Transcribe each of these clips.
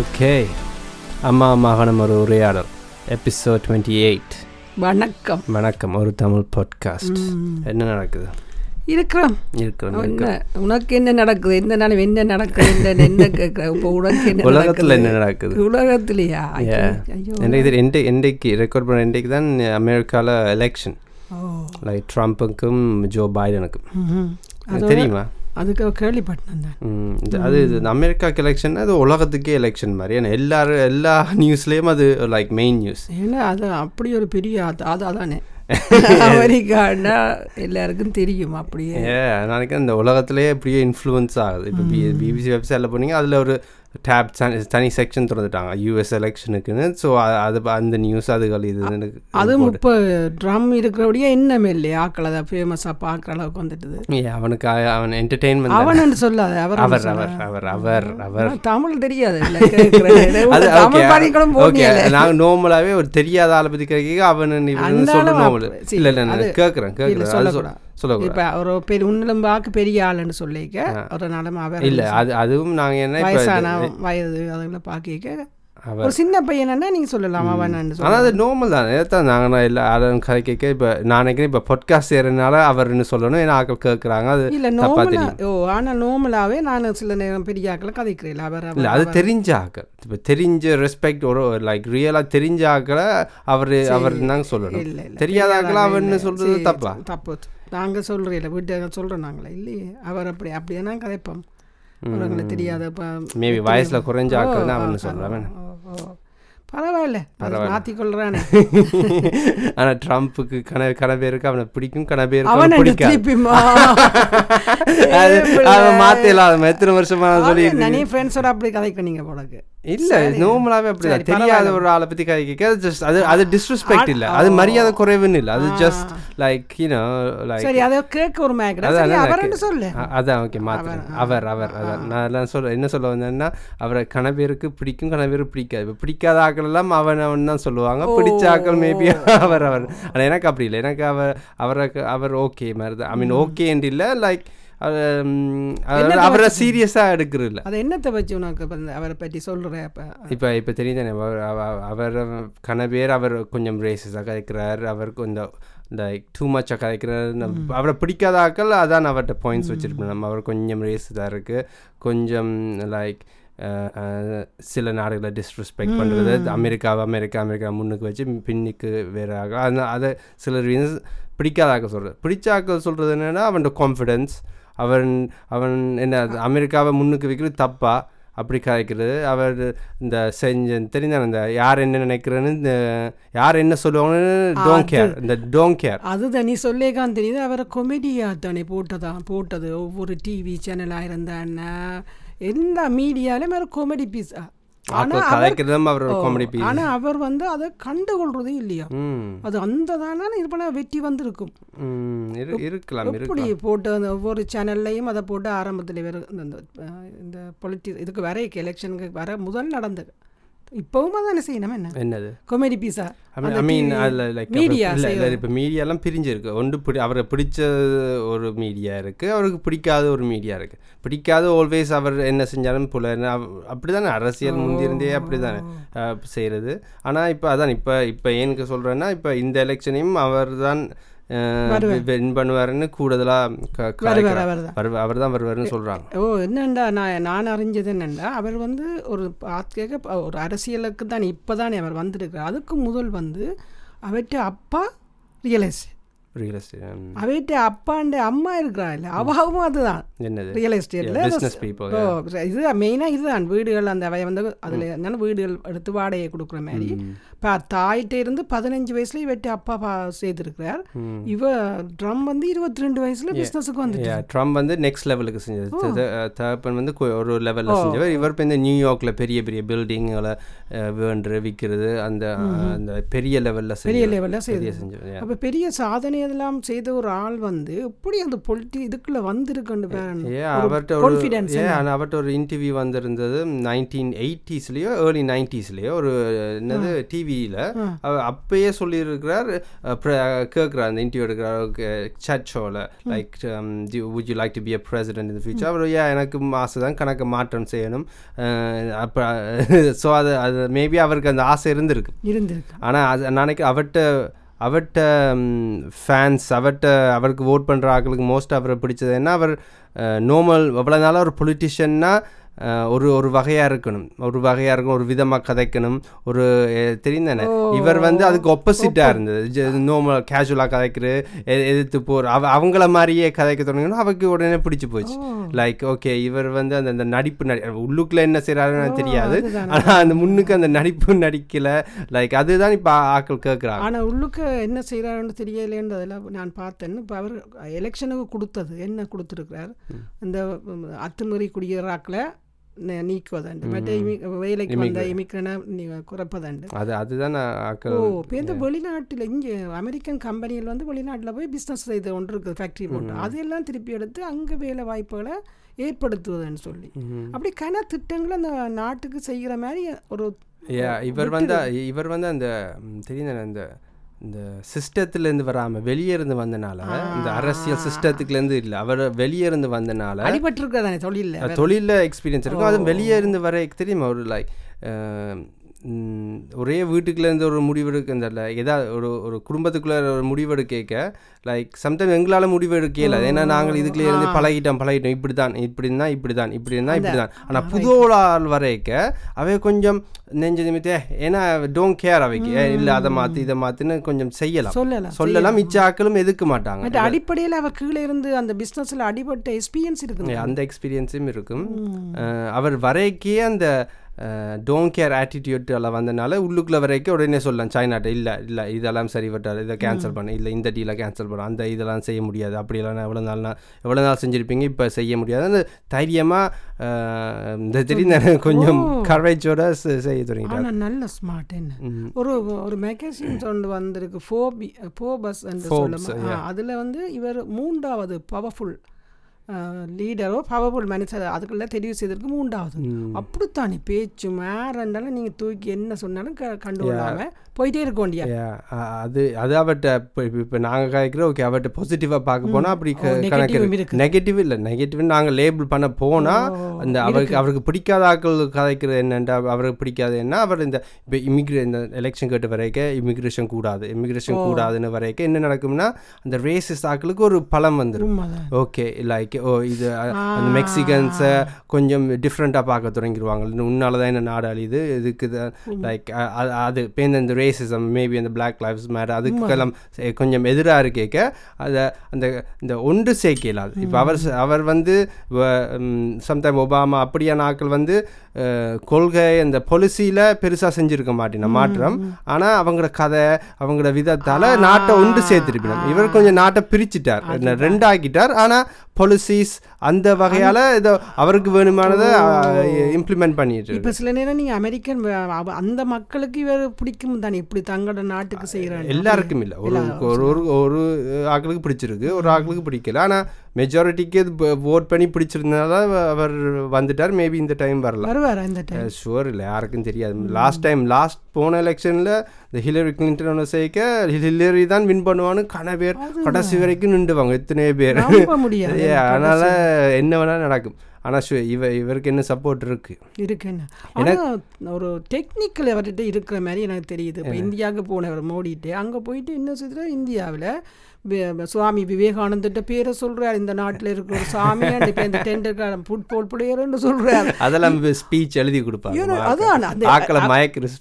Okay அம்மா மகனம் ஒரு உரையாடல். எபிசோட் டுவெண்ட்டி எயிட் வணக்கம். வணக்கம். ஒரு தமிழ் பாட்காஸ்ட். என்ன நடக்குது? இருக்கிறோம். இருக்கிறோம். என்ன? உனக்கு என்ன நடக்குது? எந்த நாளும் என்ன நடக்குது? என்ன என்ன கேட்குற? இப்போ உனக்கு என்ன உலகத்தில் என்ன நடக்குது? உலகத்திலேயா? இது எண்டை எண்டைக்கு ரெக்கார்ட் பண்ண எண்டைக்கு தான் அமெரிக்காவில் எலெக்ஷன் லைக் ட்ரம்ப்புக்கும் ஜோ பைடனுக்கும் தெரியுமா? அதுக்கு கேள்விப்பட்டேன் தான் இந்த அது இது இந்த அமெரிக்காக்கு எலெக்ஷன் அது உலகத்துக்கே எலெக்ஷன் மாதிரி. ஏன்னா எல்லாரும் எல்லா நியூஸ்லேயும் அது லைக் மெயின் நியூஸ் ஏன்னா அது அப்படி ஒரு பெரிய அது அது அதானே. அமெரிக்கான்னா எல்லாருக்கும் தெரியும் அப்படியே. ஏ நாளைக்கு அந்த உலகத்திலேயே அப்படியே இன்ஃப்ளூயன்ஸ் ஆகுது. இப்போ பி பிபிசி வெப்சைட்டில் போனீங்க அதில் ஒரு டேப் தனி செக்ஷன் திறந்துட்டாங்க. யூஎஸ் எலெக்ஷனுக்குன்னு ஸோ அது அந்த நியூஸ் அதுகள் இது அதுவும் இப்போ ட்ரம் இருக்கிறபடியே என்னமே இல்லையா. ஆக்கள் அதை ஃபேமஸாக பார்க்குற அளவுக்கு வந்துட்டுது. அவனுக்கு அவன் என்டர்டெயின்மெண்ட் அவன் சொல்லாத. அவர் அவர் அவர் அவர் அவர் அவர். தமிழ் தெரியாது. அது நாங்கள் நார்மலாகவே ஒரு தெரியாத ஆளை பற்றி கேட்க அவன் சரி, இல்லை இல்லை கேட்குறேன் கேட்குறேன் சொல்லக்கூடாது. இப்ப ஒரு பெரிய உன்னிலும் பெரிய ஆளுன்னு சொல்லிக்க ஒரு நிலம அவர் இல்லை அது அதுவும் நாங்கள் என்ன வயசான வயது அதுகளை பார்க்க ஒரு சின்ன பையனா நீங்க சொல்லலாம் அவன் ஆனால் அது நார்மல் தான். தான் நாங்கள் எல்லா யாரும் கதை கேட்க இப்போ நான் நினைக்கிறேன் இப்போ பொட்காஸ்ட் செய்கிறதுனால அவர்னு சொல்லணும் ஏன்னா ஆக்கள் கேட்குறாங்க அது இல்ல தெரியும் ஓ ஆனா நோமலாவே நான் சில நேரம் பெரிய ஆக்களை கதைக்கிறேன் அவர் இல்லை அது தெரிஞ்ச ஆக்கள். இப்போ தெரிஞ்ச ரெஸ்பெக்ட் ஒரு லைக் ரியலாக தெரிஞ்ச ஆக்களை அவர் அவர் தாங்க சொல்லணும். இல்ல இல்ல தெரியாத ஆக்களை அவர்னு சொல்கிறது தப்பா தப்பு. நாங்க சொல்றீங்கள வீட்டு சொல்றோம் நாங்களே? இல்லையே. அவர் அப்படி அப்படியே நான் கதைப்போம் அவங்களை தெரியாத மேபி வயசில் குறைஞ்ச ஆக்கள் தான் அவர்னு சொல்கிறேன். பரவாயில்ல. அதை மாத்திக்கொள்றானே. ஆனால் ட்ரம்ப்புக்கு கன கன பேருக்கு அவனை பிடிக்கும் கன பேருக்கு அவன் அவனை அவன் மாற்றலாம் அவன் எத்தனை வருஷமா சொல்லி நானே ஃப்ரெண்ட்ஸோட அப்படி கதைக்க நீங்க போலக்கு. இல்ல நார்மலாவே அப்படிதான். சரி, தெரியாத ஒரு ஆளை பத்தி கதை கேட்க அது just அது அது டிஸ்ரெஸ்பெக்ட் இல்ல. அது மரியாதை குறைவுன்னு இல்ல. அது ஜஸ்ட் லைக் யூனோ லைக் சரி அதை ஒரு அதான், அவர்னு சொல்லு. ஓகே மாத்துறேன். அவர் அவர் அதான். நான் எல்லாம் சொல்ல என்ன சொல்ல வந்தேன்னா அவரை கன பேருக்கு பிடிக்கும் கன பேருக்கு பிடிக்காது. இப்போ பிடிக்காத ஆக்கள் எல்லாம் அவன் அவன் தான் சொல்லுவாங்க. பிடிச்ச ஆக்கள் மேபி அவர் அவர். ஆனால் எனக்கு அப்படி இல்லை. எனக்கு அவர் அவரை அவர் ஓகே மாதிரி தான். ஐ மீன் ஓகேன்ட்டு இல்லை லைக் அவரை சீரியஸாக எடுக்கிறது இல்லை அதை என்னத்தை வச்சு உனக்கு இப்ப அவரை பற்றி சொல்ற அப்ப? இப்போ இப்போ தெரியும் தானே அவர் அவ- அவர் கன பேர் அவர் கொஞ்சம் ரேசஸாக கதைக்கிறார். அவர் கொஞ்சம் லைக் டூ மச்சாக கதைக்கிறார். அவரை பிடிக்காத ஆக்கள் அதான் அவர்கிட்ட பாயிண்ட்ஸ் வச்சிருப்போம் நம்ம அவர் கொஞ்சம் ரேஸஸாக இருக்குது கொஞ்சம் லைக் சில நாடுகளை டிஸ்ரெஸ்பெக்ட் பண்ணுறது அமெரிக்காவை அமெரிக்கா அமெரிக்கா முன்னுக்கு வச்சு பின்னுக்கு வேற ஆக. அது அதை சில ரீசன்ஸ் பிடிக்காத ஆக்கள் சொல்கிறது பிடிச்ச ஆக்கள் சொல்கிறது என்னென்னா அவனோட கான்ஃபிடென்ஸ் அவன் அவன் என்ன அமெரிக்காவை முன்னுக்கு வைக்கிறது தப்பா? அப்படி கதைக்கிறது. அவர் இந்த செஞ்ச தெரிந்தான இந்த யார் என்ன நினைக்கிறேன்னு இந்த யார் என்ன சொல்லுவாங்கன்னு டோன் கேர் இந்த டோன் கேர் அதுதான் நீ சொல்லேக்கான் தெரியுது. அவரை கொமெடியா தானே போட்டதா? போட்டது ஒவ்வொரு டிவி சேனலாக இருந்தான்னா எல்லா மீடியாலையும் அவர் கொமெடி பீஸ் ஆனா அவர் வந்து அதை கண்டுகொள்றதே இல்லையா? அது அந்த தானே இது பண்ண வெற்றி வந்திருக்கும். இருக்கலாம் எப்படி போட்டு அந்த ஒவ்வொரு சேனல்லையும் அதை போட்டு ஆரம்பத்தில் வேறு இந்த பொலிட்டி இதுக்கு வர எலெக்ஷனுக்கு வர முதல் நடந்தது. இப்பவும் அதானே செய்யணும். என்ன? என்னது? கொமெடி பீஸா ஐ மீன் அதில் லைக் media இல்லை இல்லை இப்போ மீடியாலாம் பிரிஞ்சிருக்கு. ஒன்று பிடி அவரை பிடிச்ச ஒரு மீடியா இருக்குது அவருக்கு பிடிக்காத ஒரு மீடியா இருக்குது பிடிக்காத ஆல்வேஸ் அவர் என்ன செஞ்சாலும் புல அப்படி தானே அரசியல் முந்திருந்தே அப்படி தானே செய்கிறது ஆனால் இப்போ அதான் இப்போ இப்போ ஏனுக்கு சொல்கிறேன்னா இப்போ இந்த எலெக்ஷனையும் அவர் தான் வின் பண்ணுவாருன்னு கூடுதலாக அவர் தான் வருவாருன்னு சொல்கிறாங்க ஓ என்னண்டா நான் நான் அறிஞ்சது என்னண்டா அவர் வந்து ஒரு பார்த்துக்க ஒரு அரசியலுக்கு தான் இப்போ தானே அவர் வந்திருக்கிறார். அதுக்கு முதல் வந்து அவர்கிட்ட அப்பா ரியல் எஸ்டேட் ரியல் எஸ்டேட் அவர்கிட்ட அப்பாண்ட அம்மா இருக்கிறா இல்லை? அவாவும் அதுதான். என்னது? ரியல் எஸ்டேட்டில் இது மெயினாக இதுதான். வீடுகள் அந்த வந்து அதில் என்னென்ன வீடுகள் எடுத்து வாடகை கொடுக்குற மாதிரி. இப்போ தாயிட்ட இருந்து பதினஞ்சு வயசுல இவற்றை அப்பா செய்திருக்கிறார். இவ ட்ரம் வந்து இருபத்தி ரெண்டு வயசுல பிஸ்னஸுக்கு வந்துட்டு ட்ரம்ப் வந்து நெக்ஸ்ட் லெவலுக்கு செஞ்சது. தகப்பன் வந்து ஒரு லெவலில் செஞ்சவர். இவர் இப்போ இந்த நியூயார்க்கில் பெரிய பெரிய பில்டிங்களை வேண்டு விற்கிறது அந்த அந்த பெரிய லெவலில் பெரிய லெவலில் செய்து செஞ்சவர். அப்போ பெரிய சாதனை எல்லாம் செய்த ஒரு ஆள் வந்து எப்படி அந்த பொலிட்டி இதுக்குள்ள வந்திருக்குன்னு அவர்கிட்ட ஒரு அவர்கிட்ட ஒரு இன்டர்வியூ வந்திருந்தது நைன்டீன் எயிட்டிஸ்லேயோ ஏர்லி நைன்டிஸ்லேயோ ஒரு என்னது டிவி டிவியில் அப்பயே சொல்லியிருக்கிறார் கேட்குறார் அந்த இன்டர்வியூ எடுக்கிறார் சட் ஷோவில் like would you like to be a president இந்த ஃபியூச்சர் அவர் ஏன் எனக்கு ஆசை தான் கணக்கு மாற்றம் செய்யணும். அப்போ ஸோ அது அது மேபி அவருக்கு அந்த ஆசை இருந்திருக்கு. இருந்திருக்கு. ஆனால் அது நினைக்க அவர்கிட்ட அவர்கிட்ட ஃபேன்ஸ் அவர்கிட்ட அவருக்கு ஓட் பண்ணுற ஆட்களுக்கு மோஸ்ட் அவரை பிடிச்சது என்ன? அவர் நார்மல் அவ்வளோ நாளாக ஒரு பொலிட்டிஷியன்னா ஒரு ஒரு வகையாக இருக்கணும். ஒரு வகையாக இருக்கணும் ஒரு விதமாக கதைக்கணும். ஒரு தெரியும் தானே இவர் வந்து அதுக்கு ஒப்போசிட்டாக இருந்தது. நார்மல் கேஷுவலாக கதைக்கிற எதிர்த்து போகிற அவ அவங்கள மாதிரியே கதைக்க தொடங்கணும் அவருக்கு உடனே பிடிச்சி போச்சு. லைக் ஓகே இவர் வந்து அந்த அந்த நடிப்பு நடி உள்ளுக்குள்ள என்ன செய்கிறாருன்னு தெரியாது. ஆனால் அந்த முன்னுக்கு அந்த நடிப்பு நடிக்கல. லைக் அதுதான் இப்போ ஆக்கள் கேட்குறாங்க ஆனால் உள்ளுக்கு என்ன செய்கிறாருன்னு தெரியலேன்னு அதில் நான் பார்த்தேன். இப்போ அவர் எலெக்ஷனுக்கு கொடுத்தது. என்ன கொடுத்துருக்கிறார்? அந்த அத்துமீறி குடியேறாக்கில் நீக்குவதண்டு மற்ற வேலைக்கு வந்த இமிக்ரனை குறைப்பதண்டு அது அதுதான் ஓ இப்போ வெளிநாட்டில் இங்கே அமெரிக்கன் கம்பெனியில் வந்து வெளிநாட்டில் போய் பிஸ்னஸ் செய்து ஒன்று இருக்குது ஃபேக்ட்ரி போட்டு அதெல்லாம் திருப்பி எடுத்து அங்கே வேலை வாய்ப்புகளை ஏற்படுத்துவதுன்னு சொல்லி அப்படி கன திட்டங்களை அந்த நாட்டுக்கு செய்கிற மாதிரி ஒரு இவர் வந்து இவர் வந்து அந்த தெரியுது அந்த இந்த சிஸ்டத்துலேருந்து வராமல் வெளியே இருந்து வந்தனால இந்த அரசியல் சிஸ்டத்துக்குலேருந்து இல்லை அவர் வெளியே இருந்து வந்தனால அடிபட்டிருக்காதானே தொழிலில்? தொழிலில் எக்ஸ்பீரியன்ஸ் இருக்கும். அது வெளியே இருந்து வர தெரியுமா? ஒரு லைக் ஒரே வீட்டுக்குள்ளேருந்து ஒரு முடிவெடுக்க இந்த ஏதாவது ஒரு ஒரு குடும்பத்துக்குள்ளே ஒரு முடிவெடுக்க லைக் சம்டைம் எங்களால் முடிவெடுக்கல ஏன்னா நாங்கள் இதுக்குள்ளே இருந்து பழகிட்டோம் பழகிட்டோம். இப்படி தான் இப்படி இருந்தால் இப்படி தான் இப்படி இருந்தால் இப்படி தான் ஆனால் புது ஆள் வரைக்க அவை கொஞ்சம் நெஞ்ச நிமித்தே ஏன்னா டோன்ட் கேர் அவைக்கு. இல்லை அதை மாற்றி இதை மாற்றின்னு கொஞ்சம் செய்யலாம். சொல்லலாம் சொல்லலாம் மிச்ச ஆக்களும் எதுக்க மாட்டாங்க. அடிப்படையில் அவர் கீழே இருந்து அந்த பிஸ்னஸில் அடிபட்ட எக்ஸ்பீரியன்ஸ் இருக்கு அந்த எக்ஸ்பீரியன்ஸும் இருக்கும். அவர் வரைக்கே அந்த டோன்ட் கேர் ஆட்டிடியூட்டில் வந்தனால உள்ளுக்குள்ள வரைக்கும் உடனே சொல்லலாம் சைனாட்ட இல்லை இல்லை இதெல்லாம் சரி வட்டார் இதை கேன்சல் பண்ண இல்லை இந்த டீலை கேன்சல் பண்ண அந்த இதெல்லாம் செய்ய முடியாது அப்படியெல்லாம் எவ்வளோ நாள் எவ்வளோ நாள் செஞ்சுருப்பீங்க இப்போ செய்ய முடியாது. அந்த தைரியமாக இந்த தெரிந்த கொஞ்சம் கரவேஜோட செய்ய தொடங்கிட்டாங்க நல்ல ஸ்மார்ட் என்ன? ஒரு ஒரு மெகசின்ஸ் ஒன்று வந்திருக்கு ஃபோபி ஃபோபஸ் என்று சொல்லுமா? அதில் வந்து இவர் மூன்றாவது பவர்ஃபுல் லீடரோ பவர்ஃபுல் மனுஷர் அதுக்குள்ள தெரிவு செய்ததற்கு மூன்றாவது. அப்படித்தானே பேச்சு மேறண்டாலும் நீங்கள் தூக்கி என்ன சொன்னாலும் க கண்டு கொள்ளாம போயிட்டே இருக்க வேண்டிய அது அது அவர்கிட்ட இப்போ இப்போ நாங்கள் கதைக்கிற ஓகே அவர்கிட்ட பாசிட்டிவாக பார்க்க போனால் அப்படி கணக்கு நெகட்டிவ் இல்லை நெகட்டிவ் நாங்கள் லேபிள் பண்ண போனால் அந்த அவருக்கு அவருக்கு பிடிக்காத ஆக்கள் கதைக்கிறது என்னென்றா அவருக்கு பிடிக்காது என்ன அவர் இந்த இப்போ இமிக்ரே இந்த எலெக்ஷன் கேட்டு வரைக்க இமிக்ரேஷன் கூடாது இமிக்ரேஷன் கூடாதுன்னு வரைக்க என்ன நடக்கும்னா அந்த ரேசிஸ் ஆக்களுக்கு ஒரு பலம் வந்துடும் ஓகே லைக் ஓ இது அந்த மெக்சிகன்ஸை கொஞ்சம் டிஃப்ரெண்ட்டாக பார்க்க தொடங்கிடுவாங்க. உன்னால தான் என்ன நாடு அழியுது? இதுக்கு லைக் அது இப்போ இந்த ரேசிசம் மேபி அந்த பிளாக் லைஃப்ஸ் மேட்டர் அதுக்கெல்லாம் கொஞ்சம் எதிராக இருக்கேக்க அதை அந்த இந்த ஒன்று சேர்க்கலாது இப்போ அவர் அவர் வந்து சம்டைம் ஒபாமா அப்படியான ஆட்கள் வந்து கொள்கை அந்த பொலிசியில் பெருசாக செஞ்சுருக்க மாட்டேன் மாற்றம். ஆனால் அவங்களோட கதை அவங்களோட விதத்தால் நாட்டை ஒன்று சேர்த்துருப்பினோம் இவர் கொஞ்சம் நாட்டை பிரிச்சுட்டார். ரெண்டாக்கிட்டார். ஆனால் பொலிசிஸ் அந்த வகையால் இதோ அவருக்கு வேணுமானதை இம்ப்ளிமெண்ட் பண்ணிட்டு இப்போ சில நேரம் நீங்கள் அமெரிக்கன் அந்த மக்களுக்கு இவர் பிடிக்கும் தானே? இப்படி தங்களோட நாட்டுக்கு செய்கிறாங்க எல்லாருக்கும் இல்லை ஒரு ஒரு ஒரு ஆக்களுக்கு பிடிச்சிருக்கு ஒரு ஆக்களுக்கு பிடிக்கல. ஆனால் மெஜாரிட்டிக்கு இது ஓட் பண்ணி பிடிச்சிருந்தனால அவர் வந்துட்டார். மேபி இந்த டைம் வரலாம். வருவார் இந்த டைம் ஷுவர் இல்லை. யாருக்கும் தெரியாது. லாஸ்ட் டைம் லாஸ்ட் போன எலெக்ஷனில் இந்த ஹிலரி கிளின்டன் சேர்க்க ஹிலரி தான் வின் பண்ணுவான்னு கன பேர் கடைசி வரைக்கும் நின்றுவாங்க எத்தனையோ பேர். முடியாது. அதனால என்ன வேணாலும் நடக்கும். ஆனால் இவ இவருக்கு என்ன சப்போர்ட் இருக்கு? இருக்கு என்ன ஆனால் ஒரு டெக்னிக்கல் அவர்கிட்ட இருக்கிற மாதிரி எனக்கு தெரியுது. இப்போ இந்தியாவுக்கு போனவர் மோடிட்டு அங்கே போயிட்டு என்ன செய்தார் இந்தியாவில் சுவாமி விவேகானந்திட்ட பேரை சொல்றார். இந்த நாட்டில் இருக்கிற ஒரு சாமியான் இப்போ இந்த டெண்டர் ஃபுட்பால் பிளேயர்னு சொல்றார். அதெல்லாம் ஸ்பீச் எழுதி கொடுப்பாங்க. அதான்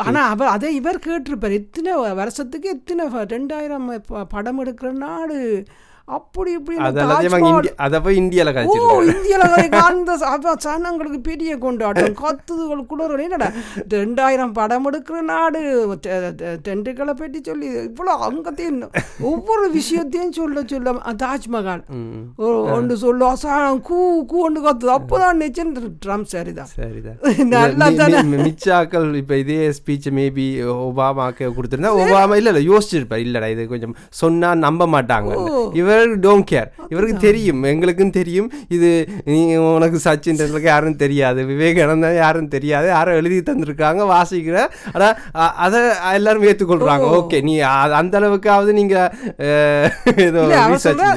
ஆனால் அவர் அதை இவர் கேட்டிருப்பார். எத்தனை வருஷத்துக்கு எத்தனை ரெண்டாயிரம் படம் எடுக்கிற நாடு அப்படி இப்படி அதை போய் இந்தியாவில் ஓ இந்தியாவில் அந்த சனங்களுக்கு பெரிய கொண்டாட்டம். கத்துதுகள் குளிர் என்னடா? ரெண்டாயிரம் படம் எடுக்கிற நாடு. டெண்டுக்களை பற்றி சொல்லி இவ்வளோ அங்கத்தையும் ஒவ்வொரு விஷயத்தையும் சொல்ல சொல்ல தாஜ்மஹால். ஒன்று சொல்ல அசானம் கூ கூ ஒன்று கத்துது. அப்போதான் நிச்சயம் ட்ரம் சரிதான். சரிதான். நல்லா தானே. மிச்சாக்கள் இப்போ இதே ஸ்பீச் மேபி ஒபாமாக்கு கொடுத்துருந்தா ஒபாமா இல்லை இல்லை யோசிச்சிருப்பார். இல்லைடா இது கொஞ்சம் சொன்னால் நம்ப மாட்டாங்க இவர் இவர் டோன்ட் கேர் இவருக்கு தெரியும் எங்களுக்கும் தெரியும். இது நீ உனக்கு சச்சின் டெண்டுல்கர் யாரும் தெரியாது. விவேகானந்தா யாரும் தெரியாது. யாரும் எழுதி தந்திருக்காங்க வாசிக்கிற. ஆனால் அதை எல்லாரும் ஏற்றுக்கொள்றாங்க ஓகே நீ அந்த அளவுக்காவது நீங்க ஏதோ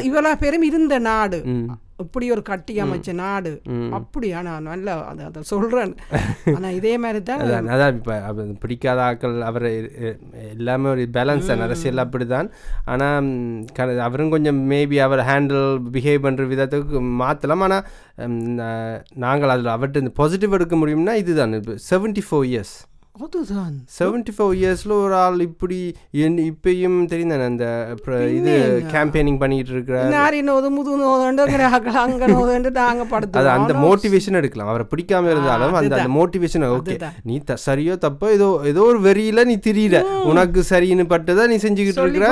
இவ்வளவு பேரும் இருந்த நாடு. இப்படி ஒரு கட்டி அமைச்ச நாடு. அப்படியா? நான் நல்லா அதை அதை சொல்றேன். ஆனா இதே மாதிரி தான் அதான் இப்போ பிடிக்காத ஆட்கள் அவர் எல்லாமே ஒரு பேலன்ஸ் தான். அரசியல் அப்படி தான் ஆனால் அவரும் கொஞ்சம் மேபி அவர் ஹேண்டில் பிஹேவ் பண்ணுற விதத்துக்கு மாற்றலாம் ஆனால் நாங்கள் அதில் அவர்கிட்ட இந்த பாசிட்டிவ் எடுக்க முடியும்னா இதுதான். இப்போ செவன்ட்டி ஃபோர் இயர்ஸ் அதுதான் செவன்ட்டி ஃபோர் இயர்ஸில் ஒரு ஆள் இப்படி என் இப்பயும் தெரியும் தானே அந்த இது கேம்பெயினிங் பண்ணிக்கிட்டு இருக்கிற அது அந்த மோட்டிவேஷன் எடுக்கலாம். அவரை பிடிக்காம இருந்தாலும் அந்த அந்த மோட்டிவேஷன் ஓகே. நீ த சரியோ தப்போ ஏதோ ஏதோ ஒரு வெறியில நீ திரியிற. உனக்கு சரின்னு பட்டதை நீ செஞ்சுக்கிட்டு இருக்கிற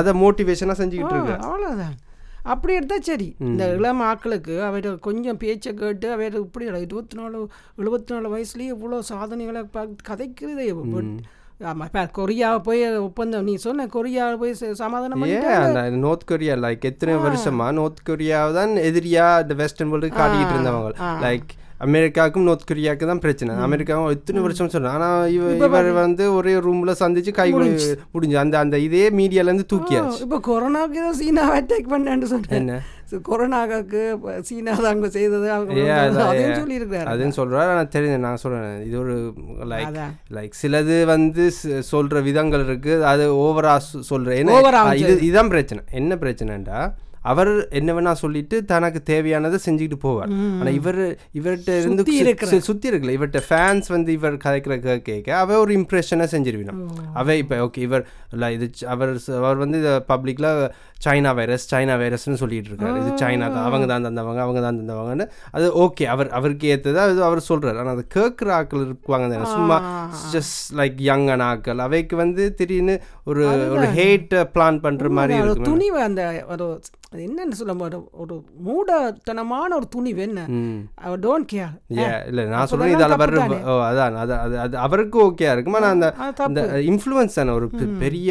அதை மோட்டிவேஷனா செஞ்சுக்கிட்டு இருக்கிற. அவ்வளோதான் அப்படி எடுத்தா சரி. இந்த இளம் ஆட்களுக்கு அவர் கொஞ்சம் பேச்சை கேட்டு அவர் இப்படி இருபத்தி நாலு எழுபத்தி நாலு வயசுலயே இவ்வளோ சாதனைகளை பா- கதைக்கிறதே கொரியாவை போய் ஒப்பந்தம் நீ சொன்ன கொரியாவை போய் சமாதானம் ஏன் நார்த் கொரியா லைக் எத்தனை வருஷமா நார்த் கொரியாவை தான் எதிரியா இந்த வெஸ்டர்ன் வேர்ல்டு காட்டிக்கிட்டு இருந்தவங்க. லைக் அமெரிக்காவுக்கும் நார்த் கொரியாவுக்கு தான் பிரச்சனை. அமெரிக்காவும் எத்தனை வருஷம் சொன்னேன் ஆனா இவ இவர் வந்து ஒரே ரூம்ல சந்திச்சு கை முடிஞ்சு அந்த அந்த இதே மீடியால இருந்து தூக்கியாச்சு. இப்போ கொரோனாவுக்கு ஏதோ சீனாவை அட்டாக் பண்ணான்னு சொன்னேன் என்ன? கொரோனாவுக்கு சீனா தான் அங்கே செய்தது. அதுன்னு சொல்றாரு. ஆனால் தெரியுது நான் சொல்றேன். இது ஒரு லைக். லைக் சிலது வந்து சொல்ற விதங்கள் இருக்கு. அது ஓவரா சொல்றேன். ஏன்னா, இது இதுதான் பிரச்சனை. என்ன பிரச்சனைண்டா? அவர் என்ன வேணா சொல்லிட்டு தனக்கு தேவையானதை செஞ்சுக்கிட்டு போவார். ஆனா இவர் இவர்கிட்ட இருந்து சுத்தி இருக்கல. இவர்கிட்ட ஃபேன்ஸ் வந்து இவர் கதைக்கிற கேட்க அவ ஒரு இம்ப்ரெஷனை செஞ்சிருவினோம் அவ இப்போ ஓகே இவர் இல்ல இது அவர் அவர் வந்து இதை பப்ளிக்ல சைனா வைரஸ் சைனா வைரஸ்னு சொல்லிட்டு இருக்காரு. இது சைனா தான் அவங்க தான் தந்தவங்க அவங்க தான் தந்தவங்கன்னு. அது ஓகே அவர் அவருக்கு ஏற்றதா அது அவர் சொல்றாரு. ஆனா அது கேட்குற ஆட்கள் இருப்பாங்க தானே. சும்மா ஜஸ்ட் லைக் யங்கான ஆட்கள். அவைக்கு வந்து திடீர்னு ஒரு ஒரு ஹேட் பிளான் பண்ற மாதிரி ஒரு இருக்கு துணிவு அந்த ஒரு அது என்னன்னு சொல்ல ஒரு ஒரு மூடத்தனமான ஒரு துணிவு என்ன? அவர் டோன்ட் கேர் இல்ல நான் சொல்றேன் இதால வர்ற ஓ அதான் அது அது அது அவருக்கு ஓகே இருக்கும். ஆனா அந்த அந்த இன்ஃப்ளூயன்ஸ் தானே ஒரு பெரிய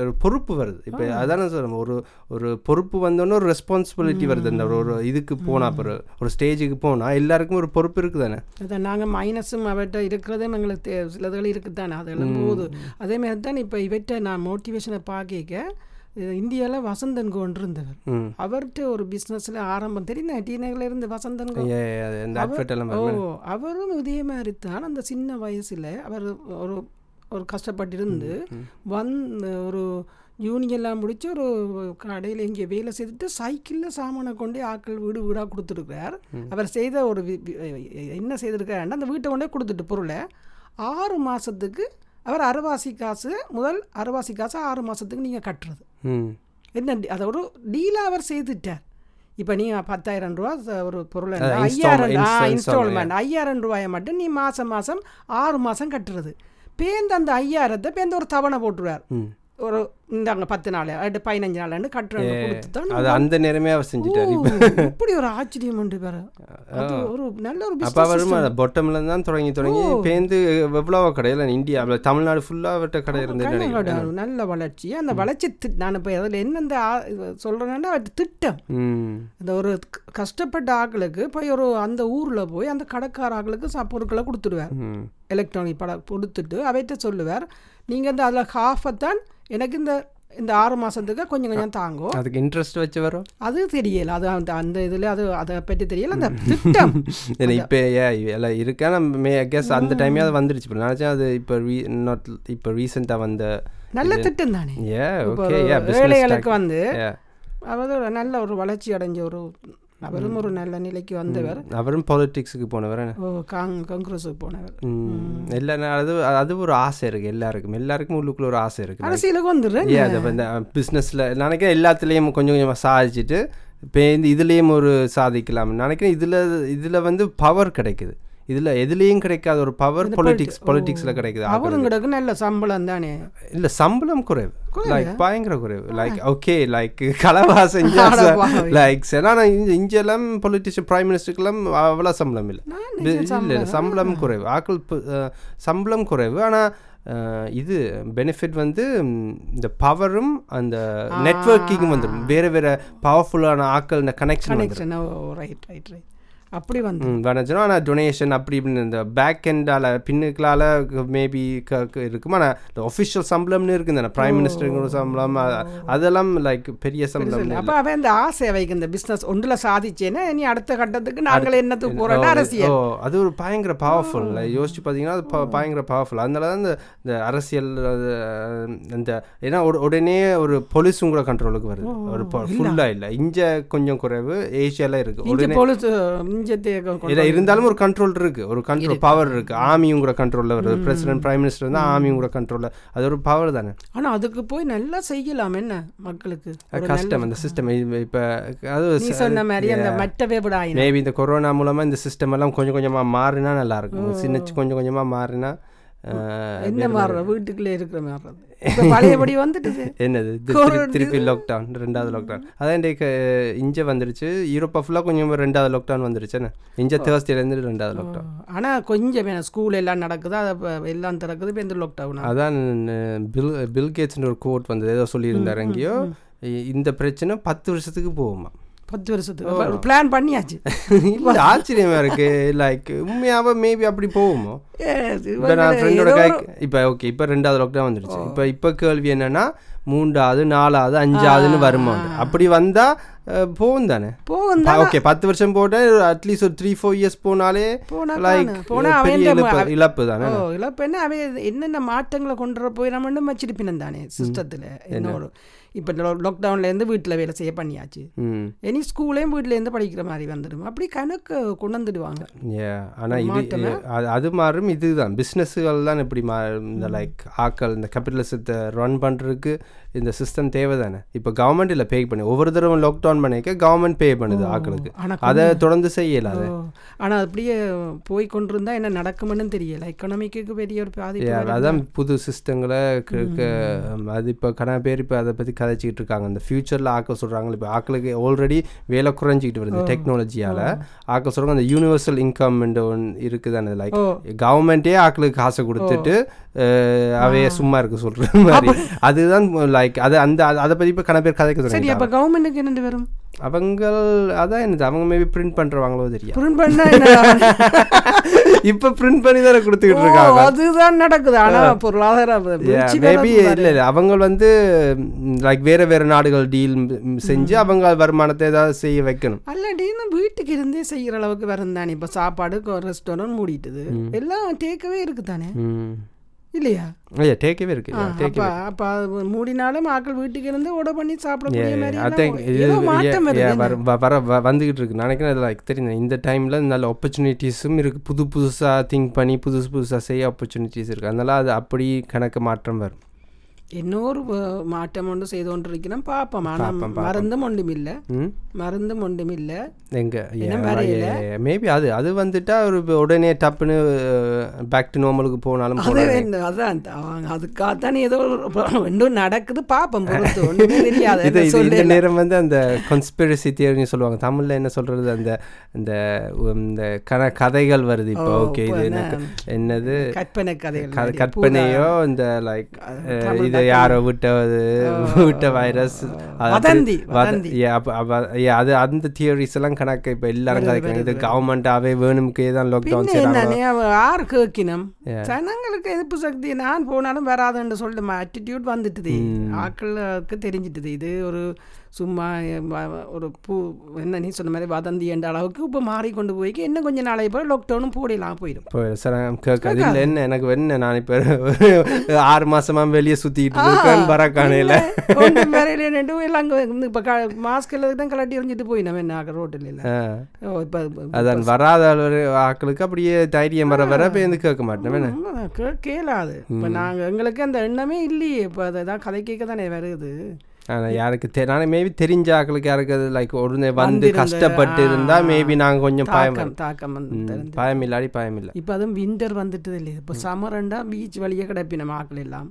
ஒரு பொறுப்பு வருது. இப்போ அதானே சொல்றேன் ஒரு ஒரு பொறுப்பு வந்தோன்னே ஒரு ரெஸ்பான்சிபிலிட்டி வருது. அந்த ஒரு- ஒரு இதுக்கு போனா அப்புறம் ஒரு ஸ்டேஜுக்கு போனா எல்லாருக்கும் ஒரு பொறுப்பு இருக்குது தானே அதான் நாங்கள் மைனஸும் அவர்கிட்ட இருக்கிறதும் எங்களுக்கு சிலதுகள் இருக்குது தானே அது எழும்போது. அதே மாதிரி தான் இப்போ இவர்கிட்ட நான் மோட்டிவேஷனை பார்க்க இந்தியாவில் வசந்தன் கோன் இருந்தவர் அவர்கிட்ட ஒரு பிஸ்னஸில் ஆரம்பம். தெரியும் டிநகரில் இருந்து வசந்தன் ஓ வருமே. அவரும் இதே மாதிரி தான். அந்த சின்ன வயசில் அவர் ஒரு ஒரு கஷ்டப்பட்டிருந்து வந்து ஒரு யூனியெல்லாம் முடிச்சு ஒரு கடையில் இங்கே வேலை செய்துட்டு சைக்கிளில் சாமானை கொண்டு ஆட்கள் வீடு வீடாக கொடுத்துருக்கார் அவர் செய்த ஒரு என்ன செய்திருக்காருன்னா அந்த வீட்டை கொண்டே கொடுத்துட்டு பொருளை ஆறு மாதத்துக்கு அவர் அரைவாசி காசு முதல் அரைவாசி காசு ஆறு மாதத்துக்கு நீங்கள் கட்டுறது. ம். என்ன அதை ஒரு டீலாக அவர் செய்துட்டார். இப்போ நீ பத்தாயிரம் ரூபா ஒரு பொருள் ஐயாயிரம் இன்ஸ்டால்மெண்ட் ஐயாயிரம் ரூபாயை மட்டும் நீ மாதம் மாதம் ஆறு மாதம் கட்டுறது. பேந்து அந்த ஐயாயிரத்தை பேந்து ஒரு தவணை போட்டுருவார். ஒரு இந்தாங்க பத்து நாள் அடுத்து பதினஞ்சு நாள்னு கட்டுறது கொடுத்து தான் அது அந்த நேரமே அவர் செஞ்சுட்டாரு. இப்போ இப்படி ஒரு ஆச்சரியம் உண்டு பாரு. அது ஒரு நல்ல ஒரு அப்போ அவரும் பொட்டம்ல தான் தொடங்கி தொடங்கி பேந்து எவ்வளவோ கடையில் இந்தியா தமிழ்நாடு ஃபுல்லாக அவர்கிட்ட கடை இருந்து கண்ணங்கோட ஒரு நல்ல வளர்ச்சி. அந்த வளர்ச்சி நான் இப்போ அதில் என்னெந்த சொல்கிறேன்னா திட்டம். அந்த ஒரு கஷ்டப்பட்ட ஆட்களுக்கு போய் ஒரு அந்த ஊரில் போய் அந்த கடைக்கார ஆட்களுக்கு சா பொருட்களை கொடுத்துடுவார் எலக்ட்ரானிக் படம் கொடுத்துட்டு அவர்கிட்ட சொல்லுவார் நீங்கள் இந்த அதில் ஹாஃபத்தான் எனக்கு இந்த இந்த ஆறு மாதத்துக்கு கொஞ்சம் கொஞ்சம் தாங்கும். அதுக்கு இன்ட்ரெஸ்ட் வச்சு வரும்? அது தெரியல. அது அந்த அந்த இதில் அது அதை பற்றி தெரியல. அந்த திட்டம். இப்போ எல்லாம் இருக்கா? நம்ம மே கெஸ் அந்த டைமே அது வந்துருச்சு. இப்போ நினச்சேன் அது இப்போ ரீ நாட் இப்போ ரீசெண்டாக வந்த நல்ல திட்டம் தானே? ஏ ஓகே ஏ ஏழைகளுக்கு வந்து ஒரு நல்ல ஒரு வளர்ச்சி அடைஞ்ச ஒரு அவரும் ஒரு நல்ல நிலைக்கு வந்தவர். அவரும் பாலிட்டிக்ஸுக்கு போனவர்? ஓ காங் காங்கிரஸுக்கு போனவர். எல்லா அது அது ஒரு ஆசை இருக்குது எல்லாருக்கும். எல்லாருக்கும் உள்ளுக்குள்ள ஒரு ஆசை இருக்குது அரசியலுக்கு வந்துடுறேன் அதை பிஸ்னஸில் நினைக்கிறேன் எல்லாத்துலேயும் கொஞ்சம் கொஞ்சமாக சாதிச்சுட்டு இப்போ இந்த இதுலேயும் ஒரு சாதிக்கலாம் நினைக்கிறேன். இதில் இதில் வந்து பவர் கிடைக்குது. இதில் எதுலேயும் கிடைக்காத ஒரு பவர் பொலிட்டிக்ஸ் பொலிட்டிக்ஸில் கிடைக்குது அவருங்களுக்கு நல்ல சம்பளம் தானே? இல்லை சம்பளம் குறைவு. லைக் பயங்கர குறைவு. லைக் ஓகே லைக் கலவா செஞ்சா. லைக் ஆனால் இங்கெல்லாம் பொலிட்டிஷியன் பிரைம் மினிஸ்டருக்கெல்லாம் அவ்வளோ சம்பளம் இல்லை. இல்லை சம்பளம். குறைவு. ஆக்கள் சம்பளம் குறைவு. ஆனால் இது பெனிஃபிட் வந்து இந்த பவரும் அந்த நெட்வொர்க்கிங்கும் வந்துடும் வேறு வேறு பவர்ஃபுல்லான ஆக்கள் இந்த கனெக்ஷன் ரைட் ரைட் ரைட் அப்படி வந்து. ம் வணக்கம் ஆனால் டொனேஷன் அப்படி இப்படின்னு இந்த பேக் எண்டால் பின்னுக்களால் மேபி இருக்கும்? ஆனால் இந்த ஒஃபிஷியல் சம்பளம்னு இருக்குது இந்த ப்ரைம் மினிஸ்டருங்கிற சம்பளம் அதெல்லாம் லைக் பெரிய சம்பளம் அப்ப அவன் இந்த ஆசை வைக்க இந்த பிசினஸ் ஒன்றுல சாதிச்சேன்னா இனி அடுத்த கட்டத்துக்கு நாங்களே என்னத்துக்கு ஓ அரசியல். அது ஒரு பயங்கர பவர்ஃபுல் யோசிச்சு பார்த்தீங்கன்னா அது பயங்கர பவர்ஃபுல் அதனால தான் இந்த அரசியல் இந்த ஏன்னா உட- உடனே ஒரு போலீஸ் உங்களோட கண்ட்ரோலுக்கு வருது. ஒரு ஃபுல்லாக இல்லை. இஞ்ச கொஞ்சம் குறைவு ஏஷியால இருக்கு. இஞ்சி உடனே இல்லை இருந்தாலும் ஒரு கண்ட்ரோல் இருக்கு. ஒரு கண்ட்ரோல் பவர் இருக்கு. கூட கண்ட்ரோலில் வருது. பிரசிடென்ட் பிரைம் மினிஸ்டர் வந்து கூட கண்ட்ரோலில் அது ஒரு பவர் தானே. ஆனா அதுக்கு போய் நல்லா செய்யலாம் என்ன மக்களுக்கு? கஷ்டம் அந்த சிஸ்டம் இப்போ அது சொன்ன மாதிரி அந்த மற்றவே மேபி இந்த கொரோனா மூலமா இந்த சிஸ்டம் எல்லாம் கொஞ்சம் கொஞ்சமா மாறினா நல்லா இருக்கும். சின்ன கொஞ்சம் கொஞ்சமா மாறினா என்ன மாறுற? வீட்டுக்குள்ளே இருக்கிற மாறுறது. பழையபடி வந்துட்டுது. என்னது? திருப்பி லாக்டவுன் ரெண்டாவது லாக்டவுன் அதான் இன்றைக்கு இஞ்ச வந்துருச்சு. யூரோப்பா ஃபுல்லாக கொஞ்சம் ரெண்டாவது லாக்டவுன் வந்துருச்சுன்னு இஞ்ச தேர்ஸ்டேலேருந்து ரெண்டாவது லாக்டவுன் ஆனா கொஞ்சம் ஸ்கூல் எல்லாம் நடக்குது? அதை எல்லாம் திறக்குது இப்போ இந்த லாக்டவுன் அதான் பில் பில் கேட்ஸ்னு ஒரு கோட் வந்தது. ஏதோ சொல்லியிருந்தார் எங்கேயோ. இந்த பிரச்சனை பத்து வருஷத்துக்கு போகுமா பத்து வருஷத்துக்கு. பிளான் பண்ணியாச்சு. இல்ல, ஆச்சரியமா இருக்கு. லைக் உண்மையாவே மேபி அப்படி போகுமோ? இப்போ நான் ஃப்ரெண்டோட இப்போ ஓகே இப்போ ரெண்டாவது லாக்டவுன் வந்துடுச்சு இப்போ இப்போ கேள்வி என்னன்னா மூன்றாவது நாலாவது அஞ்சாவதுன்னு வருமா அப்படி வந்தா அஹ், போகும் தானே போகும் ஓகே பத்து வருஷம் போட்டு அட்லீஸ்ட் ஒரு த்ரீ ஃபோர் இயர்ஸ் போனாலே போனா லைக் தானே. போனா அவன் இழப்பு தானே. ஓ இழப்பு என்ன? அவ என்னென்ன மாற்றங்களை கொண்டு போய் நம்ம இன்னும் வச்சிருப்பினம் தானே சிஸ்டத்தில் இன்னொரு இப்போ லாக்டவுன்லேருந்து வீட்டில் வேலை செய்ய பண்ணியாச்சு. இனி ஸ்கூலையும் வீட்டிலேருந்து படிக்கிற மாதிரி வந்துடும். அப்படி கணக்கு கொண்டு வந்துடுவாங்க. ஆனால் இது அது அது மாறும் இதுதான். பிஸ்னஸ்கள் தான் இப்படி மா இந்த லைக் ஆக்கள் இந்த கேபிட்டலிசத்தை ரன் பண்ணுறதுக்கு இந்த சிஸ்டம் தேவை தானே இப்போ கவர்மெண்ட் இல்லை பே பண்ணி ஒவ்வொரு தடவை லாக்டவுன் பண்ணிக்க கவர்மெண்ட் பே பண்ணுது ஆக்களுக்கு. அதை தொடர்ந்து செய்யல அது. ஓ, ஆனா அப்படியே போய் கொண்டிருந்தா என்ன நடக்கும்னு தெரியல. எக்கனாமிக்கு பெரிய ஒரு பாதிப்பு அதான் புது சிஸ்டங்களை அது இப்போ கன பேர் இப்போ அதை பற்றி கதைச்சிக்கிட்டு இருக்காங்க. இந்த ஃபியூச்சரில் ஆக்க சொல்கிறாங்க இப்போ ஆக்களுக்கு ஆல்ரெடி வேலை குறைஞ்சிக்கிட்டு வருது டெக்னாலஜியால் ஆக்க சொல்கிறாங்க அந்த யூனிவர்சல் இன்கம் ஒன்று இருக்குதானே லைக். கவர்மெண்ட்டே ஆக்களுக்கு காசை கொடுத்துட்டு அவைய சும்மா இருக்க சொல்கிற மாதிரி. அதுதான் லைக் அது அந்த அது- பற்றி இப்போ கன பேர் கதைக்க சரி அப்ப கவர்மெண்ட்டுக்கு என்னது வரும்? அவங்க அதான் என்னது அவங்க மேபி பிரிண்ட் பண்ணுறவாங்களோ தெரியும் பிரிண்ட் பண்ணா இப்போ பிரிண்ட் பண்ணி தானே கொடுத்துக்கிட்டு இருக்காங்க. அதுதான் நடக்குது. ஆனா பொருளாதார மேபி இல்லை இல்லை. அவங்க வந்து லைக் வேற வேற நாடுகள் டீல் செஞ்சு அவங்க வருமானத்தை ஏதாவது செய்ய வைக்கணும். அல்லடின்னு வீட்டுக்கு இருந்தே செய்யற அளவுக்கு வரும் தானே. இப்போ சாப்பாடு ரெஸ்டாரண்ட் மூடிட்டுது. எல்லாம் டேக்கவே இருக்கு தானே இல்லையா? ஐயா டேக்கவே இருக்கு. அப்ப அப்ப அது மூடினாலும் ஆக்கள் வீட்டுக்கு இருந்து ஆர்டர் பண்ணி சாப்பிடக்கூடிய மாதிரி? வர வர வ- வந்துகிட்டு இருக்கு. நினைக்கிறேன் லைக் தெரியும். இந்த டைம்ல நல்ல ஆப்பர்ச்சுனிட்டிஸும் இருக்கு. புது புதுசா திங்க் பண்ணி புதுசு புதுசா செய்ய ஆப்பர்ச்சுனிட்டிஸ் இருக்கு. அதனால அது அப்படி கணக்கு மாற்றம் வரும். இன்னொரு மாற்றம் ஒன்று செய்து கொண்டிருக்கிறோம் பார்ப்போம் ஆனால் மருந்தும் ஒன்றும் இல்லை ம் மருந்தும் ஒன்றும் இல்லை எங்க? மேபி அது அது வந்துட்டா ஒரு உடனே டப்புன்னு பேக் டு நார்மலுக்கு போனாலும் அதான் அதுக்காகத்தானே ஏதோ இன்னும் நடக்குது பார்ப்போம் தெரியாது இந்த. நேரம் வந்து அந்த conspiracy தியரின்னு சொல்லுவாங்க தமிழ்ல என்ன சொல்றது அந்த இந்த இந்த கன கதைகள் வருது இப்போ ஓகே இது? என்னது கற்பனை கதைகள் க- மாதிரி. கற்பனையோ இந்த லைக் யாரோ விட்டது விட்ட வைரஸ். அது அந்த தியரிஸ் எல்லாம் கணக்கு. இப்போ எல்லாரும் கதைக்கிறாங்க இது கவர்மெண்டாவே வேணும்க்கே தான் லாக்டவுன் யார் கேட்கினம்? ஜனங்களுக்கு எதிர்ப்பு சக்தி நான் போனாலும் வராதுன்னு சொல்லிட்டு ஆட்டிடியூட் வந்துட்டுது. ஆட்களுக்கு தெரிஞ்சிட்டுது. இது ஒரு சும்மா ஒரு பூ என்ன நீ சொன்ன மாதிரி வதந்தி என்ற அளவுக்கு இப்போ மாறிக்கொண்டு போய் இன்னும் கொஞ்சம் நாளைக்கு போய் லாக்டவுனும் போடலாம் போயிடும். சார் இல்லை என்ன எனக்கு என்ன நான் இப்போ ஆறு மாசமா வெளியே சுத்திட்டு இருக்கேன் வர காணையில் ஒன்றும் வேறையில நின்று எல்லாம் இப்போ க மாஸ்க் தான் கலட்டி எறிஞ்சிட்டு போய் நம்ம என்ன ரோட்டில் இல்லை. இப்போ அதான் வராத ஒரு ஆட்களுக்கு அப்படியே தைரியம் வர வர போய் வந்து கேட்க மாட்டேன் என்ன? கேளாது. இப்போ நாங்கள் எங்களுக்கு அந்த எண்ணமே இல்லையே. இப்போ அதை தான் கதை கேட்க தானே வருது. ஆனா யாருக்கு தெ மேபி தெரிஞ்ச ஆட்களுக்கு யாருக்கு அது லைக் உடனே வந்து கஷ்டப்பட்டு இருந்தா மேபி நாங்க கொஞ்சம் பயம் தாக்கம் பயம் இல்லாடி பயம் இல்லை இப்போ அதுவும் விண்டர் வந்துட்டு இல்லையா இப்போ சம்மரண்டா பீச் வழியே கிடப்பி நம்ம ஆக்கள் எல்லாம்.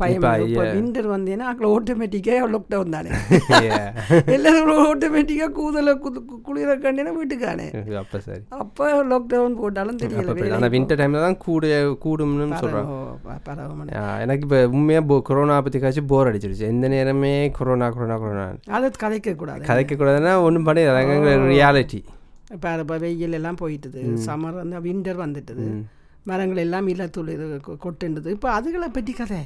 பயம் இப்ப. விண்டர் வந்தேன்னா அங்கே ஆட்டோமேட்டிக்காக லாக்டவுன் தானே. எல்லாரும் ஆட்டோமேட்டிக்காக கூதலை குது குளிர கண்டினா வீட்டுக்கானே அப்போ சரி. அப்போ லாக்டவுன் போட்டாலும் தெரியல ஆனால் வின்டர் டைமில் தான் கூட கூடும்னு சொல்கிறாங்க எனக்கு இப்போ உண்மையாக போ கொரோனா பற்றி காய்ச்சி போர் அடிச்சிருச்சு. எந்த நேரமே கொரோனா கொரோனா கொரோனா அதை கதைக்க கூடாது. கதைக்கக்கூடாதுன்னா ஒன்றும் பண்ணி ரியாலிட்டி இப்போ இப்போ வெயில் எல்லாம் போயிட்டுது. சம்மர் வந்து விண்டர் வந்துட்டுது. மரங்கள் எல்லாம் இலத்துள் இது கொ- கொட்டுண்டுது இப்போ அதுகளை பற்றி கதை.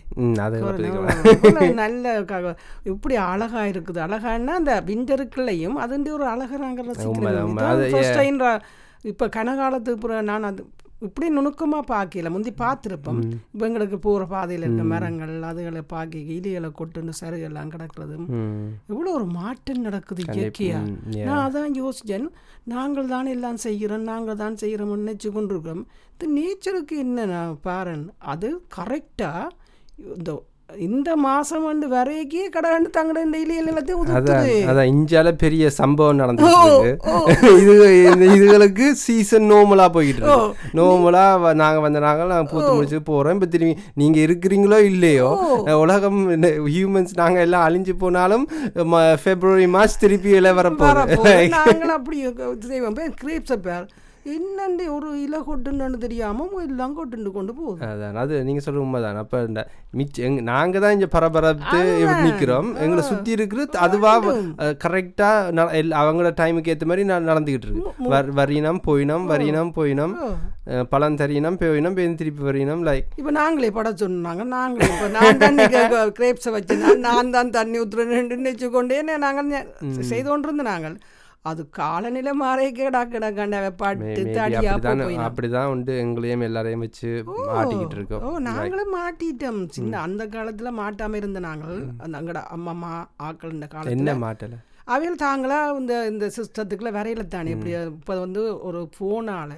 நல்ல இப்படி அழகா இருக்குது. அழகான்னா அந்த விண்டருக்குள்ளேயும் அதுண்டி ஒரு அழகை நாங்கள் உண்மைதான், உண்மை. அது, ரசிக்கிறோம் இப்போ கனகாலத்துக்கு அப்புறம் நான் அது இப்படி நுணுக்கமாக பார்க்கல முந்தி பார்த்துருப்போம். இப்போ எங்களுக்கு போகிற பாதையில் இருக்க மரங்கள் அதுகளை பார்க்க இலிகளை கொட்டுன்னு சருகெல்லாம் கிடக்கிறது. ம். எவ்வளோ ஒரு மாற்றம் நடக்குது இயற்கையா? ம், yeah. நான் அதான் யோசிச்சேன். நாங்கள் தான் எல்லாம் செய்கிறோம் நாங்கள் தான் செய்கிறோம் நினைச்சு கொண்டிருக்கிறோம். இந்த நேச்சருக்கு என்ன நான் பாருன்? அது கரெக்டாக இந்த இந்த மாதம் வந்து வரைக்கே கடை தங்கட டெய்லி எல்லாத்தையும் அதான் உதுத்துது. அதான் இந்தியால பெரிய சம்பவம் இருக்கு. இது இதுகளுக்கு சீசன் நோமலா போயிட்டு இருக்கு. நோமலா நாங்க வந்த நாங்கள் நாங்கள் பூத்து முடிச்சு போறோம். இப்போ திரும்பி நீங்க இருக்கிறீங்களோ இல்லையோ உலகம் ஹியூமன்ஸ் நாங்க எல்லாம் அழிஞ்சு போனாலும் பிப்ரவரி மார்ச் திருப்பி எல்லாம். நாங்களும் அப்படி செய்வோம். கிரேப்ஸை பேர். என்னண்டு ஒரு இலை கொட்டுன்னு தெரியாமல் எல்லாம் கொட்டுண்டு கொண்டு போகுது? அதான் அது நீங்க சொல்ற உண்மைதான். அப்ப இந்த மிச்ச எங்க நாங்க தான் இங்க பரபரத்து நிக்கிறோம். எங்களை சுத்தி இருக்கிறது அதுவா கரெக்டா அவங்களோட டைமுக்கு ஏத்த மாதிரி ந- நடந்துகிட்டு இருக்கு. வர்- வரினம் போயினம் வரினம் போயினம் பழம் தரியினம் போயினம் பேருந்து திருப்பி வரினம் லைக் இப்போ நாங்களே பட சொன்னாங்க. நாங்களே இப்போ நான் தண்ணி கிரேப்ஸை வச்சு நான் நான் தான் தண்ணி ஊற்றுறேன்னு நினச்சிக்கொண்டே நாங்கள் செய்து கொண்டிருந்தோம் நாங்கள். அது காலநிலை மாறே கிடா கிடக்காண்ட பாட்டு தடியா அப்படிதான் உண்டு எங்களையும் எல்லாரையும் வச்சு மாட்டிக்கிட்டு ஓ இருக்கோம் நாங்களும் மாட்டிட்டோம். சின்ன அந்த காலத்துல மாட்டாம இருந்த நாங்கள். அந்த அங்கட அம்மம்மா ஆக்கள் இந்த காலத்துல என்ன மாட்டல? அவையில் தாங்களா இந்த இந்த சிஸ்டத்துக்குள்ள வரையில தானே இப்படி இப்போ வந்து ஒரு ஃபோனால்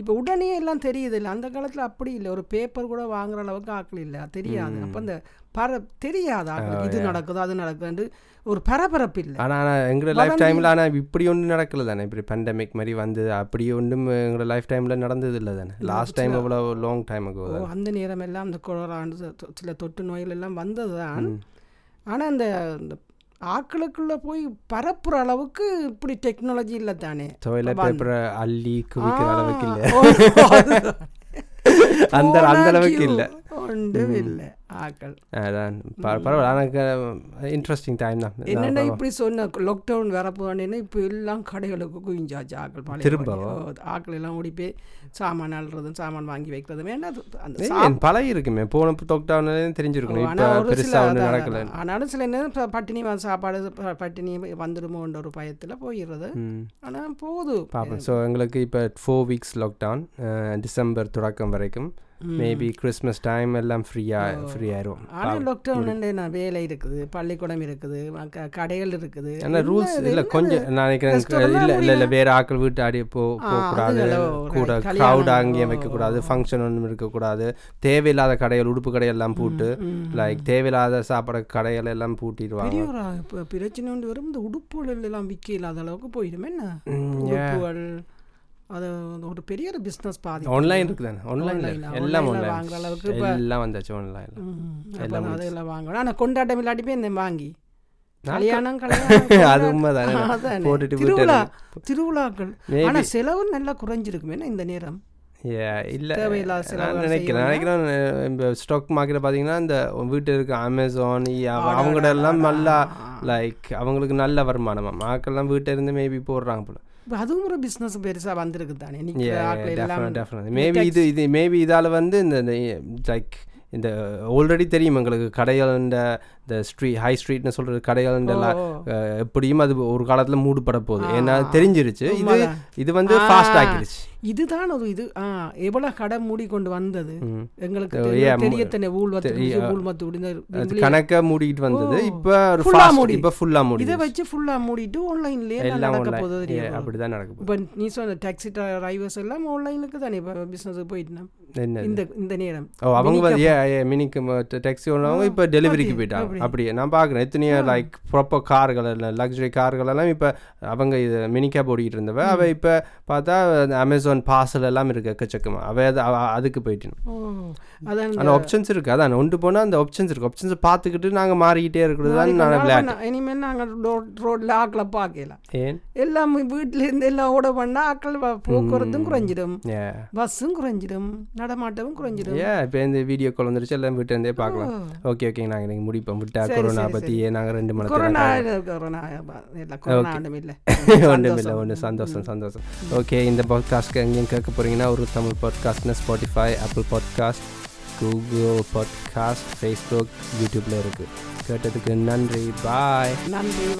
இப்போ உடனே எல்லாம் தெரியுது இல்லை அந்த காலத்தில் அப்படி இல்லை. ஒரு பேப்பர் கூட வாங்குற அளவுக்கு ஆக்கள் இல்லை. தெரியாது. அப்போ அந்த பர தெரியாது இது நடக்குது அது நடக்குதுன்னு ஒரு பரபரப்பு இல்லை. ஆனா ஆனா எங்களோட லைஃப் டைம்ல ஆனா இப்படி ஒன்றும் நடக்கல தானே. இப்படி பேண்டமிக் மாதிரி வந்து அப்படி ஒன்றும் எங்களோட லைஃப் டைம்ல நடந்தது இல்லை தானே லாஸ்ட் டைம் எவ்வளோ லாங் டைம் அந்த நேரம் எல்லாம் அந்த கொரோனா சில தொற்று நோய்கள் எல்லாம் வந்தது தான் ஆனால் அந்த ஆக்களுக்குள்ள போய் பரப்புற அளவுக்கு இப்படி டெக்னாலஜி இல்லை தானே டொய்லெட் பேப்பரை அள்ளி குவிக்கிற அளவுக்கு இல்லை. அந்த அந்த அளவுக்கு. இல்லை ஒன்றும் இல்லை ஆக்கள். அதான் பரவாயில்ல. எனக்கு இன்ட்ரெஸ்டிங் டைம் தான். என்னென்ன இப்படி சொன்ன? லாக்டவுன் வரப்போனேன்னா இப்போ எல்லாம் கடைகளுக்கு குவிஞ்சாச்சு. ஆக்கள். ஓ, ஆக்கள் எல்லாம் ஓடி போய் சாமான் அள்ளுறதும் சாமான் வாங்கி வைக்கிறதும். அது- அந்த பழகி இருக்குமே. போன லாக்டவுன் தெரிஞ்சிருக்கணும் ஆனா இப்போ ஒரு சில பெருசா ஒன்றும் அதான், நடக்கல. அதான். ஆனாலும் சில நேரம் பட்டினி சாப்பாடு பட்டினி வந்துடுமோன்ற ஒரு பயத்தில் போயிடுறது. ஆனால் போகுது. பார்ப்போம் ஸோ எங்களுக்கு இப்போ ஃபோர் வீக்ஸ் லாக்டவுன் டிசம்பர் தொடக்கம் வரைக்கும். மேபி கிறிஸ்மஸ் டைம் எல்லாம் ஃப்ரீயாக ஃப்ரீ ஆயிரும். ஆனால் லாக்டவுன் நான் வேலை இருக்குது பள்ளிக்கூடம் இருக்குது கடைகள் இருக்குது. ஆனால் ரூல்ஸ் இல்லை கொஞ்சம் நான் நினைக்கிறேன் இல்லை இல்லை இல்லை வேறு ஆட்கள் வீட்டு ஆடி போ போகக்கூடாது கூட. க்ரௌட் அங்கேயும் வைக்கக்கூடாது ஃபங்க்ஷன் ஒன்றும் இருக்கக்கூடாது தேவையில்லாத கடைகள் உடுப்பு கடையெல்லாம் பூட்டு லைக் தேவையில்லாத சாப்பிட கடைகள் எல்லாம் பூட்டிடுவாங்க. இப்போ பிரச்சனை ஒன்று வரும் இந்த உடுப்புகள் எல்லாம் விற்க இல்லாத அளவுக்கு போயிடும் என்ன? அது ஒரு பெரிய ஒரு பிஸ்னஸ் பாதி. ஆன்லைன் இருக்குதானே? ஆன்லைனில் Online ஆ, எல்லாம் ஆன்லைன் வாங்குற அளவுக்கு இப்ப- எல்லாம் வந்தாச்சு ஆன்லைனில் அப்போ அதெல்லாம் வாங்கணும் ஆனால் கொண்டாட்டம் இல்லாட்டி போய் இந்த வாங்கி கல்யாணம் கல்யாணம் அது. உண்மைதானே. போட்டுட்டு திருவிழா வீட்டை- திருவிழாக்கள். ஆனா செலவு நல்லா குறைஞ்சிருக்குமே இந்த நேரம்? இல்ல. நான் நினைக்கிறேன். நினைக்கிறேன் இந்த ஸ்டாக் மார்க்கெட் பார்த்தீங்கன்னா இந்த வீட்டில் இருக்க அமேசான் அவங்கள்ட்ட எல்லாம் நல்லா லைக் அவங்களுக்கு நல்ல வருமானம். ஆக்கெல்லாம் வீட்டில் இருந்து மேபி போடுறாங்க போல. இப்ப அதுவும் ஒரு பிசினஸ் பெருசா வந்திருக்கு தானே டெஃபினட் மேபி இது இது மேபி இதால் வந்து இந்த லைக் இந்த ஆல்ரெடி தெரியும் எங்களுக்கு. கடைகள் இந்த ஸ்ட்ரீட் ஹை ஸ்ட்ரீட்னு சொல்கிறது கடைகள் எப்படியும் அது ஒரு காலத்தில் மூடுபட போகுது ஏன்னா தெரிஞ்சிருச்சு. இது. இது வந்து ஃபாஸ்ட் ஆக்கிடுச்சு. இதுதான் ஒரு இது ஆ எவ்வளவு கடை மூடி கொண்டு வந்தது. எங்களுக்கு Oh, தெரிய- yeah, தெரிய தனி ஊழ்வத்து தெரிய- ஊழ்மத்து அது முடிந்த கணக்கா மூடிட்டு வந்தது. இப்போ ஃபாஸ்ட் மூடி. இப்போ ஃபுல்லாக மூடி இதை வச்சு ஃபுல்லா மூடிட்டு ஆன்லைன்லயே எல்லாம் நடக்க. போகுது Yeah, தெரியும் அப்படிதான் நடக்க போகுது. இப்போ நீ சொன்ன டாக்ஸி டிரைவர்ஸ் எல்லாம் ஆன்லைனுக்கு தானே இப்போ பிஸ்னஸ் போயிட்டு என்ன இந்த இந்த நேரம். ஓ அவங்க மினிக்கு டாக்ஸி ஓடுறவங்க இப்போ டெலிவரிக்கு போயிட்டாங்க. அப்படி. அப்படியே நான் பார்க்குறேன். எத்தனையோ லைக் ப்ராப்பர் கார்கள் லக்ஸரி கார்கள் எல்லாம் இப்போ அவங்க இது மினி கேப் ஓடிக்கிட்டு இருந்தவ அவள் இப்போ பார்த்தா அமேசான் பார்சல் எல்லாம் இருக்கு எக்கச்சக்கமா. அவள் அது அதுக்கு போயிட்டு ஓ அதான் ஆனால் ஆப்ஷன்ஸ் இருக்கு. அதான் ஒன்று போனால் அந்த ஆப்ஷன்ஸ் இருக்கு. ஆப்ஷன்ஸை பார்த்துக்கிட்டு நாங்கள் மாறிக்கிட்டே இருக்கிறது தான் நான் விளையாட்டு இனிமேல் நாங்கள் ரோட்டில் ஆக்களை பார்க்கலாம் ஏன்? எல்லாம் வீட்டில் இருந்து எல்லாம் ஓட பண்ணால் ஆக்கள் போக்குவரத்தும் குறைஞ்சிடும். பஸ்ஸும் குறைஞ்சிடும். நடமாட்டமும் குறைஞ்சிடும். ஏன் இப்போ இந்த வீடியோ கால் வந்துருச்சு. எல்லாம் வீட்டு இருந்தே பார்க்கலாம் ஓகே ஓகே. நாங்கள் நீங்கள் முடிப்போம். விட்டா கொரோனா பற்றி நாங்கள் ரெண்டு மணி கொரோனா கொரோனா ஒன்றும் இல்லை ஒன்றும் இல்லை ஒன்று சந்தோஷம் சந்தோஷம். ஓகே இந்த பாட்காஸ்ட்க்கு எங்கேயும் கேட்க போகிறீங்கன்னா ஒரு Tamil பாட்காஸ்ட்னு Spotify Apple podcast Google podcast Facebook யூடியூப்பில் இருக்குது கேட்டதுக்கு நன்றி. பாய் நன்றி.